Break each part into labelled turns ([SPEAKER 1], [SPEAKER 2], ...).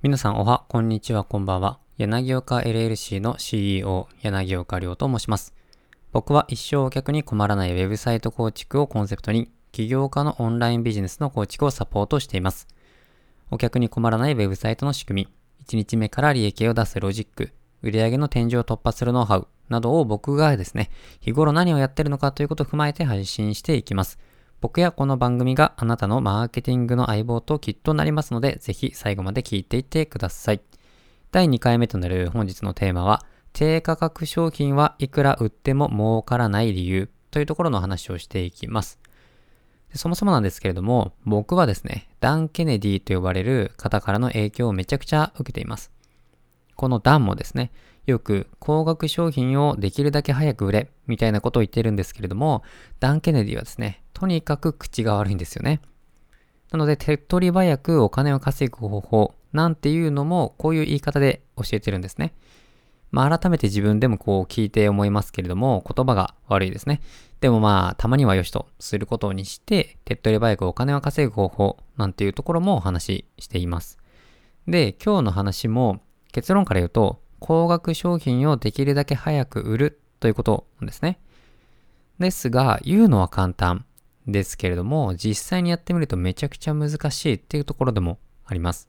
[SPEAKER 1] 皆さんおは、こんにちは、こんばんは。柳岡 LLC の CEO、柳岡亮と申します。僕は一生お客に困らないウェブサイト構築をコンセプトに、起業家のオンラインビジネスの構築をサポートしています。お客に困らないウェブサイトの仕組み、1日目から利益を出すロジック、売上の天井を突破するノウハウなどを僕がですね、日頃何をやってるのかということを踏まえて配信していきます。僕やこの番組があなたのマーケティングの相棒ときっとなりますので、ぜひ最後まで聞いていってください。第2回目となる本日のテーマは、低価格商品はいくら売っても儲からない理由というところの話をしていきます。そもそもなんですけれども、僕はですね、ダン・ケネディと呼ばれる方からの影響をめちゃくちゃ受けています。このダンもですね、よく高額商品をできるだけ早く売れ、みたいなことを言っているんですけれども、ダン・ケネディはですね、とにかく口が悪いんですよね。なので、手っ取り早くお金を稼ぐ方法なんていうのも、こういう言い方で教えてるんですね。まあ、改めて自分でもこう聞いて思いますけれども、言葉が悪いですね。でもまあ、たまには良しとすることにして、手っ取り早くお金を稼ぐ方法なんていうところもお話ししています。で、今日の話も結論から言うと、高額商品をできるだけ早く売るということなんですね。ですが、言うのは簡単ですけれども、実際にやってみるとめちゃくちゃ難しいっていうところでもあります。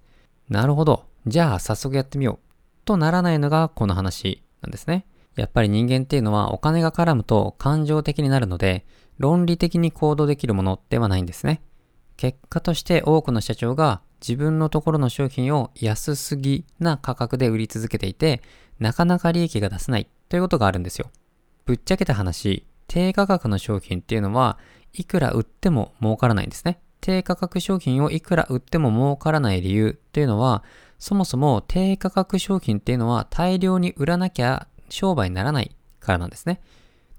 [SPEAKER 1] なるほど。じゃあ早速やってみよう。とならないのがこの話なんですね。やっぱり人間っていうのはお金が絡むと感情的になるので、論理的に行動できるものではないんですね。結果として多くの社長が自分のところの商品を安すぎな価格で売り続けていて、なかなか利益が出せないということがあるんですよ。ぶっちゃけた話、低価格の商品っていうのは、いくら売っても儲からないんですね。低価格商品をいくら売っても儲からない理由っていうのは、そもそも低価格商品っていうのは大量に売らなきゃ商売にならないからなんですね。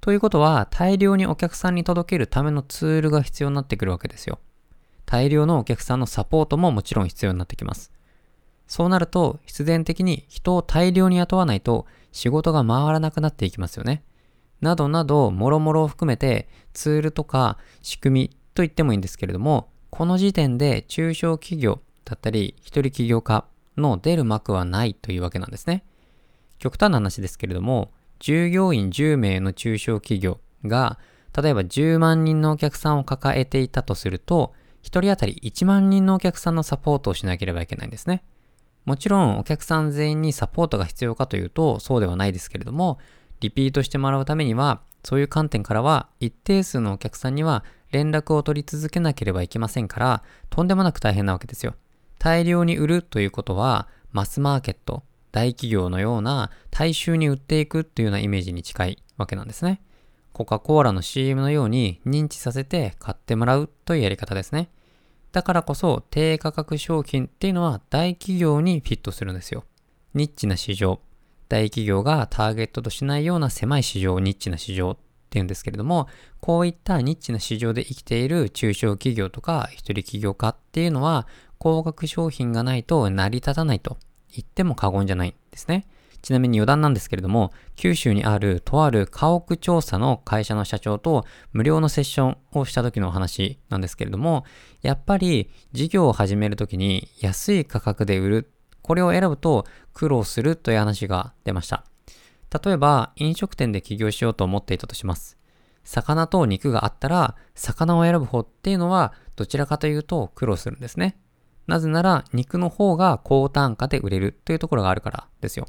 [SPEAKER 1] ということは、大量にお客さんに届けるためのツールが必要になってくるわけですよ。大量のお客さんのサポートももちろん必要になってきます。そうなると、必然的に人を大量に雇わないと仕事が回らなくなっていきますよね。などなど、もろもろを含めてツールとか仕組みと言ってもいいんですけれども、この時点で中小企業だったり、一人起業家の出る幕はないというわけなんですね。極端な話ですけれども、従業員10名の中小企業が、例えば10万人のお客さんを抱えていたとすると、1人当たり1万人のお客さんのサポートをしなければいけないんですね。もちろんお客さん全員にサポートが必要かというとそうではないですけれども、リピートしてもらうためには、そういう観点からは一定数のお客さんには連絡を取り続けなければいけませんから、とんでもなく大変なわけですよ。大量に売るということは、マスマーケット、大企業のような大衆に売っていくっていうようなイメージに近いわけなんですね。コカ・コーラの CM のように認知させて買ってもらうというやり方ですね。だからこそ低価格商品っていうのは大企業にフィットするんですよ。ニッチな市場。大企業がターゲットとしないような狭い市場、ニッチな市場っていうんですけれども、こういったニッチな市場で生きている中小企業とか一人起業家っていうのは高額商品がないと成り立たないと言っても過言じゃないんですね。ちなみに余談なんですけれども、九州にあるとある家屋調査の会社の社長と無料のセッションをした時のお話なんですけれども、やっぱり事業を始める時に安い価格で売る、これを選ぶと苦労するという話が出ました。例えば、飲食店で起業しようと思っていたとします。魚と肉があったら、魚を選ぶ方っていうのは、どちらかというと苦労するんですね。なぜなら、肉の方が高単価で売れるというところがあるからですよ。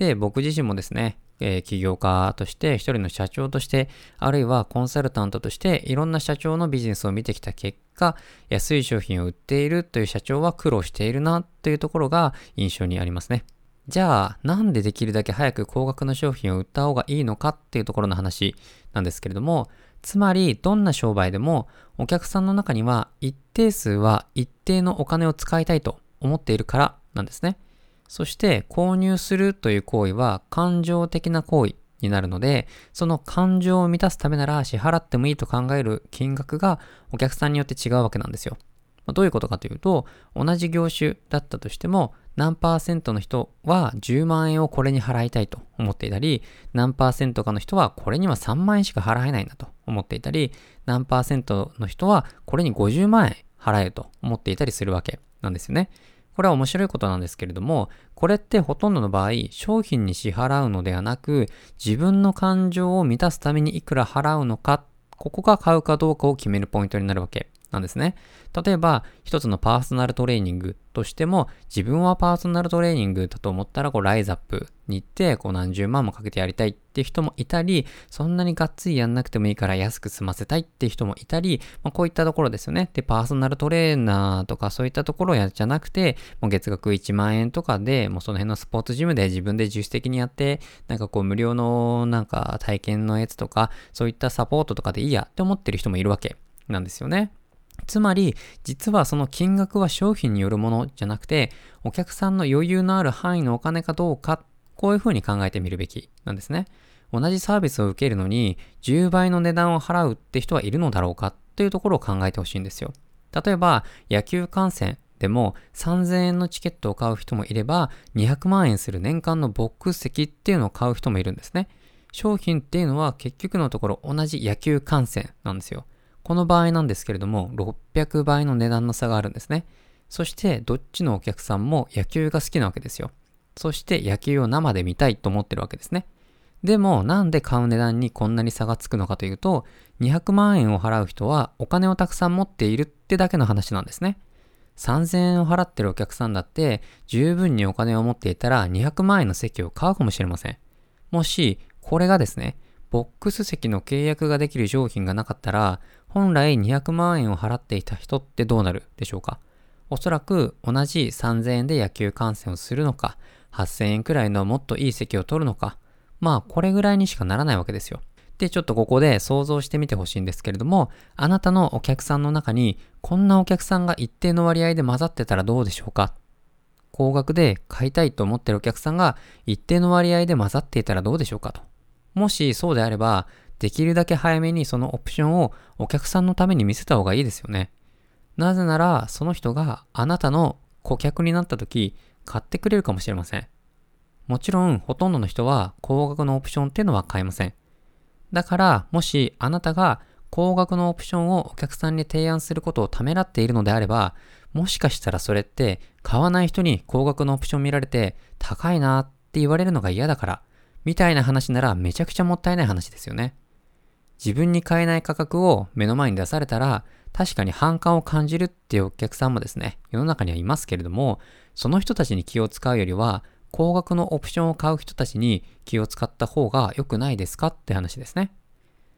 [SPEAKER 1] で、僕自身もですね、え、起業家として、一人の社長として、あるいはコンサルタントとして、いろんな社長のビジネスを見てきた結果、安い商品を売っているという社長は苦労しているなというところが印象にありますね。じゃあ、なんでできるだけ早く高額の商品を売った方がいいのかっていうところの話なんですけれども、つまり、どんな商売でも、お客さんの中には一定数は一定のお金を使いたいと思っているからなんですね。そして購入するという行為は感情的な行為になるので、その感情を満たすためなら支払ってもいいと考える金額がお客さんによって違うわけなんですよ。どういうことかというと、同じ業種だったとしても、何パーセントの人は10万円をこれに払いたいと思っていたり、何パーセントかの人はこれには3万円しか払えないんだと思っていたり、何パーセントの人はこれに50万円払えると思っていたりするわけなんですよね。これは面白いことなんですけれども、これってほとんどの場合、商品に支払うのではなく、自分の感情を満たすためにいくら払うのか、ここが買うかどうかを決めるポイントになるわけ。なんですね。例えば、一つのパーソナルトレーニングとしても、自分はパーソナルトレーニングだと思ったら、こう、ライズアップに行って、こう、何十万もかけてやりたいっていう人もいたり、そんなにがっつりやんなくてもいいから安く済ませたいっていう人もいたり、まあ、こういったところですよね。で、パーソナルトレーナーとかそういったところじゃなくて、もう月額1万円とかで、もうその辺のスポーツジムで自分で自主的にやって、なんかこう、無料のなんか体験のやつとか、そういったサポートとかでいいやって思ってる人もいるわけなんですよね。つまり、実はその金額は商品によるものじゃなくて、お客さんの余裕のある範囲のお金かどうか、こういうふうに考えてみるべきなんですね。同じサービスを受けるのに、10倍の値段を払うって人はいるのだろうかというところを考えてほしいんですよ。例えば、野球観戦でも3000円のチケットを買う人もいれば、200万円する年間のボックス席っていうのを買う人もいるんですね。商品っていうのは結局のところ同じ野球観戦なんですよ。この場合なんですけれども、600倍の値段の差があるんですね。そして、どっちのお客さんも野球が好きなわけですよ。そして野球を生で見たいと思ってるわけですね。でも、なんで買う値段にこんなに差がつくのかというと、200万円を払う人はお金をたくさん持っているってだけの話なんですね。3000円を払ってるお客さんだって、十分にお金を持っていたら200万円の席を買うかもしれません。もし、これがですね、ボックス席の契約ができる商品がなかったら、本来200万円を払っていた人ってどうなるでしょうか？おそらく同じ3000円で野球観戦をするのか、8000円くらいのもっといい席を取るのか、まあこれぐらいにしかならないわけですよ。で、ちょっとここで想像してみてほしいんですけれども、あなたのお客さんの中に、こんなお客さんが一定の割合で混ざってたらどうでしょうか？高額で買いたいと思ってるお客さんが一定の割合で混ざっていたらどうでしょうかと。もしそうであれば、できるだけ早めにそのオプションをお客さんのために見せた方がいいですよね。なぜなら、その人があなたの顧客になった時、買ってくれるかもしれません。もちろん、ほとんどの人は高額のオプションっていうのは買えません。だから、もしあなたが高額のオプションをお客さんに提案することをためらっているのであれば、もしかしたらそれって買わない人に高額のオプション見られて高いなって言われるのが嫌だからみたいな話ならめちゃくちゃもったいない話ですよね。自分に買えない価格を目の前に出されたら、確かに反感を感じるっていうお客さんもですね、世の中にはいますけれども、その人たちに気を使うよりは、高額のオプションを買う人たちに気を使った方が良くないですかって話ですね。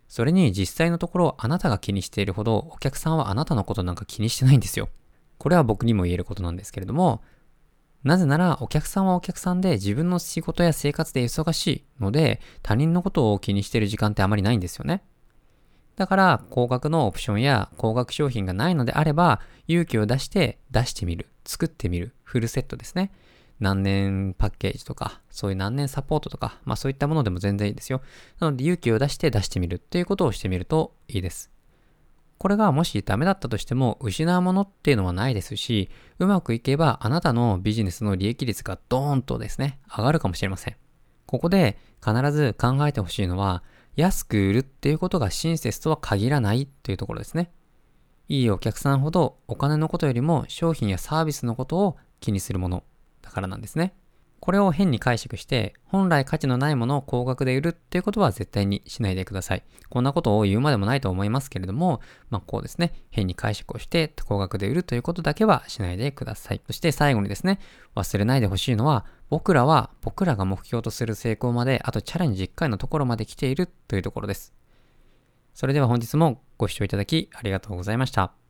[SPEAKER 1] それに実際のところあなたが気にしているほどお客さんはあなたのことなんか気にしてないんですよ。これは僕にも言えることなんですけれども、なぜならお客さんはお客さんで自分の仕事や生活で忙しいので他人のことを気にしている時間ってあまりないんですよね。だから高額のオプションや高額商品がないのであれば勇気を出して出してみる。作ってみる。フルセットですね。何年パッケージとか、そういう何年サポートとか、まあそういったものでも全然いいですよ。なので勇気を出して出してみるっていうことをしてみるといいです。これがもしダメだったとしても失うものっていうのはないですし、うまくいけばあなたのビジネスの利益率がドーンとですね、上がるかもしれません。ここで必ず考えてほしいのは、安く売るっていうことが親切とは限らないというところですね。いいお客さんほどお金のことよりも商品やサービスのことを気にするものだからなんですね。これを変に解釈して、本来価値のないものを高額で売るっていうことは絶対にしないでください。こんなことを言うまでもないと思いますけれども、まあこうですね、変に解釈をして高額で売るということだけはしないでください。そして最後にですね、忘れないでほしいのは、僕らは僕らが目標とする成功まで、あとチャレンジ1回のところまで来ているというところです。それでは本日もご視聴いただきありがとうございました。